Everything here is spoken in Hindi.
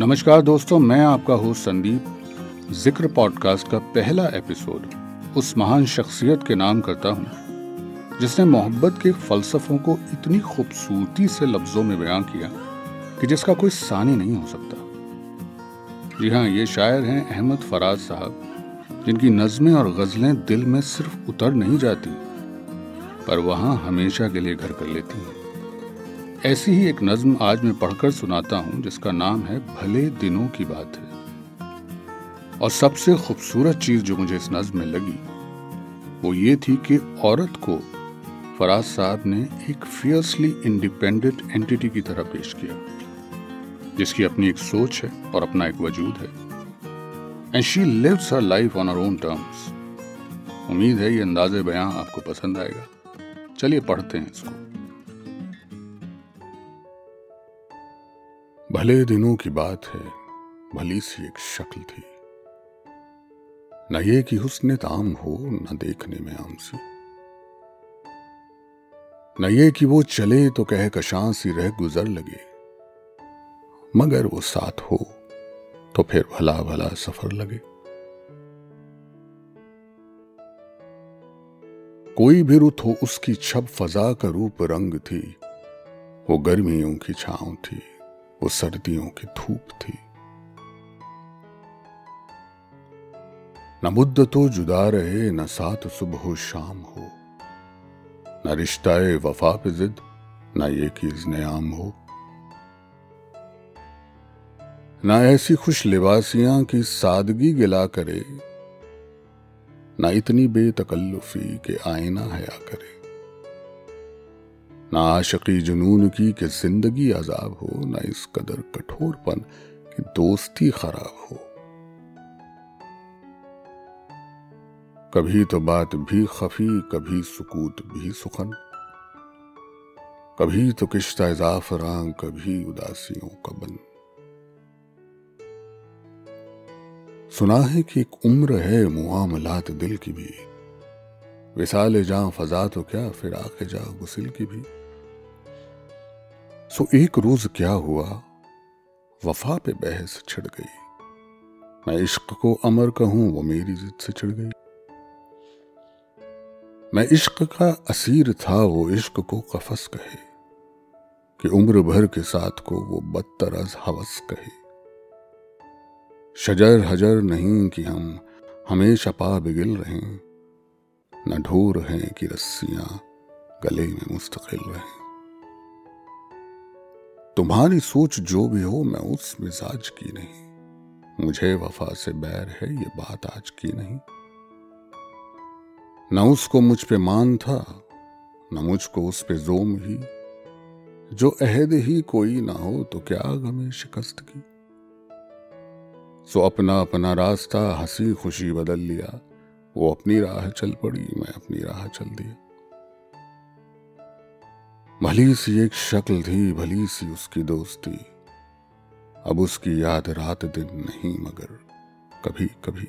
नमस्कार दोस्तों, मैं आपका होस्ट संदीप। ज़िक्र पॉडकास्ट का पहला एपिसोड उस महान शख्सियत के नाम करता हूँ, जिसने मोहब्बत के फलसफों को इतनी खूबसूरती से लफ्जों में बयां किया कि जिसका कोई सानी नहीं हो सकता। जी हाँ ये शायर हैं अहमद फराज साहब, जिनकी नज़में और गज़लें दिल में सिर्फ़ उतर नहीं जाती, पर वहाँ हमेशा के लिए घर कर लेती हैं। ऐसी ही एक नज्म आज मैं पढ़कर सुनाता हूँ, जिसका नाम है भले दिनों की बात है। और सबसे खूबसूरत चीज़ जो मुझे इस नज्म में लगी, वो ये थी कि औरत को फराज साहब ने एक फियर्सली इंडिपेंडेंट एंटिटी की तरह पेश किया, जिसकी अपनी एक सोच है और अपना एक वजूद है। And she lives her life on her own terms उम्मीद है ये अंदाजे बयां आपको पसंद आएगा। चलिए पढ़ते हैं इसको। भले दिनों की बात है, भली सी एक शक्ल थी। न ये कि हुस्न ताम हो, न देखने में आम सी न ये कि वो चले तो कह कशां सी रह गुजर लगे। मगर वो साथ हो तो फिर भला भला सफ़र लगे। कोई भी रुत हो, उसकी छब फजा का रूप रंग थी। वो गर्मियों की छांव थी। वो सर्दियों की धूप थी। न मुद्दतो जुदा रहे, न साथ सुबह हो शाम हो। न रिश्ताए वफा पे जिद, न ये कि आम हो। न ऐसी खुश लिबासियाँ की सादगी गिला करे। न इतनी बेतकल्लुफी के आईना हया करे। ना आशकी जुनून की कि ज़िंदगी अजाब हो, ना इस कदर कठोरपन कि दोस्ती खराब हो। कभी तो बात भी खफी, कभी सुकूत भी सुखन। कभी तो किश्ता जाफरां कभी उदासियों का बन। सुना है कि एक उम्र है, मुआमलात दिल की भी। विसाल जा फजा तो क्या, फिर आके जा गुसिल की भी। सो एक रोज क्या हुआ? वफा पे बहस छिड़ गई। मैं इश्क को अमर कहूँ, वो मेरी जिद से छिड़ गई। मैं इश्क का असीर था, वो इश्क को कफस कहे। कि उम्र भर के साथ को वो बदतरज हवस कहे। शजर हजर नहीं कि हम हमेशा पा बिगिल रहें। न ढोर हैं कि रस्सियाँ गले में मुस्तकिल रहें। तुम्हारी सोच जो भी हो, मैं उस मिजाज की नहीं। मुझे वफा से बैर है, ये बात आज की नहीं। न उसको मुझ पे मान था, न मुझको उस पे जोम ही। जो अहद ही कोई ना हो तो क्या गमे शिकस्त की? सो अपना अपना रास्ता, हँसी खुशी बदल लिया। वो अपनी राह चल पड़ी, मैं अपनी राह चल दिया। भली सी एक शक्ल थी, भली सी उसकी दोस्ती। अब उसकी याद रात दिन नहीं, मगर कभी कभी